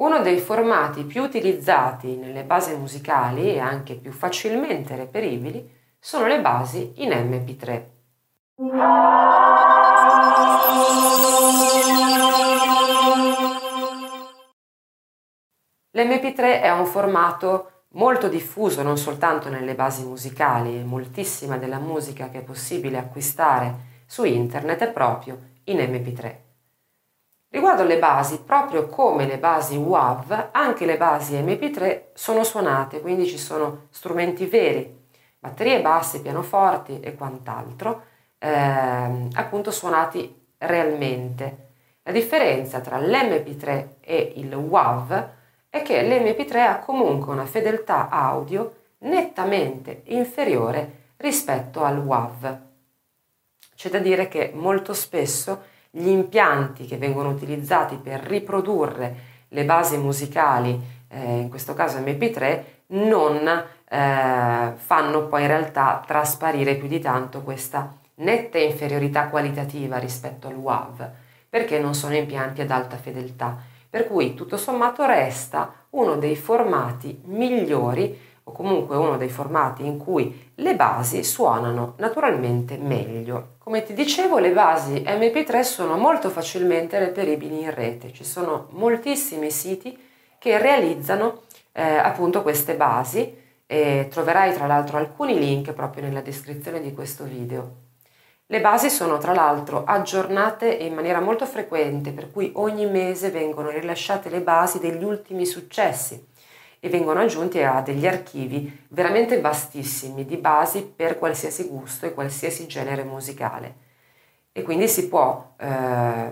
Uno dei formati più utilizzati nelle basi musicali e anche più facilmente reperibili sono le basi in MP3. L'MP3 è un formato molto diffuso non soltanto nelle basi musicali, moltissima della musica che è possibile acquistare su internet è proprio in MP3. Riguardo le basi, proprio come le basi WAV, anche le basi MP3 sono suonate, quindi ci sono strumenti veri, batterie basse, pianoforti e quant'altro, ehm, appunto suonati realmente. La differenza tra l'MP3 e il WAV è che l'MP3 ha comunque una fedeltà audio nettamente inferiore rispetto al WAV. C'è da dire che molto spesso gli impianti che vengono utilizzati per riprodurre le basi musicali, eh, in questo caso MP3, non eh, fanno poi in realtà trasparire più di tanto questa netta inferiorità qualitativa rispetto al WAV, perché non sono impianti ad alta fedeltà. Per cui tutto sommato resta uno dei formati migliori o comunque uno dei formati in cui le basi suonano naturalmente meglio. Come ti dicevo, le basi MP3 sono molto facilmente reperibili in rete, ci sono moltissimi siti che realizzano eh, appunto queste basi e troverai tra l'altro alcuni link proprio nella descrizione di questo video. Le basi sono tra l'altro aggiornate in maniera molto frequente, per cui ogni mese vengono rilasciate le basi degli ultimi successi e vengono aggiunti a degli archivi veramente vastissimi di basi per qualsiasi gusto e qualsiasi genere musicale. E quindi si può eh,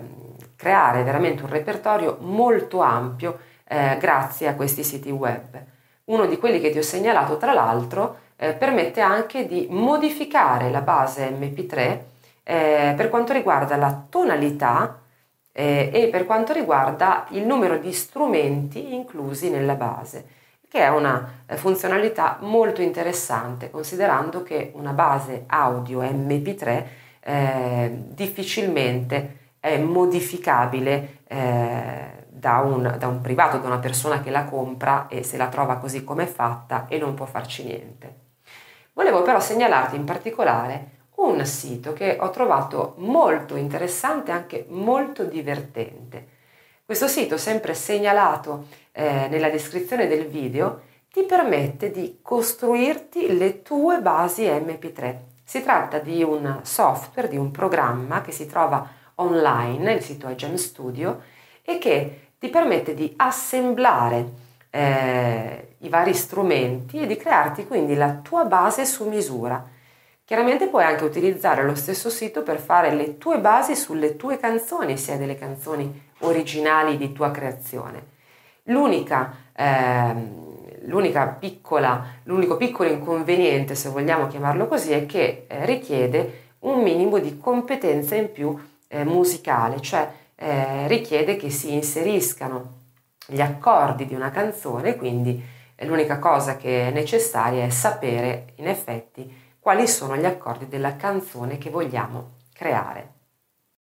creare veramente un repertorio molto ampio eh, grazie a questi siti web. Uno di quelli che ti ho segnalato, tra l'altro, eh, permette anche di modificare la base MP3 eh, per quanto riguarda la tonalità eh, e per quanto riguarda il numero di strumenti inclusi nella base che è una eh, funzionalità molto interessante considerando che una base audio MP3 eh, difficilmente è modificabile eh, da, un, da un privato, da una persona che la compra e se la trova così come è fatta e non può farci niente. Volevo però segnalarti in particolare un sito che ho trovato molto interessante e anche molto divertente. Questo sito, sempre segnalato eh, nella descrizione del video, ti permette di costruirti le tue basi MP3. Si tratta di un software, di un programma che si trova online, il sito è Gem Studio, e che ti permette di assemblare eh, i vari strumenti e di crearti quindi la tua base su misura. Chiaramente puoi anche utilizzare lo stesso sito per fare le tue basi sulle tue canzoni, sia delle canzoni originali di tua creazione. L'unica, eh, piccola, l'unico piccolo inconveniente, se vogliamo chiamarlo così, è che eh, richiede un minimo di competenza in più eh, musicale, cioè eh, richiede che si inseriscano gli accordi di una canzone, quindi l'unica cosa che è necessaria è sapere in effetti quali sono gli accordi della canzone che vogliamo creare.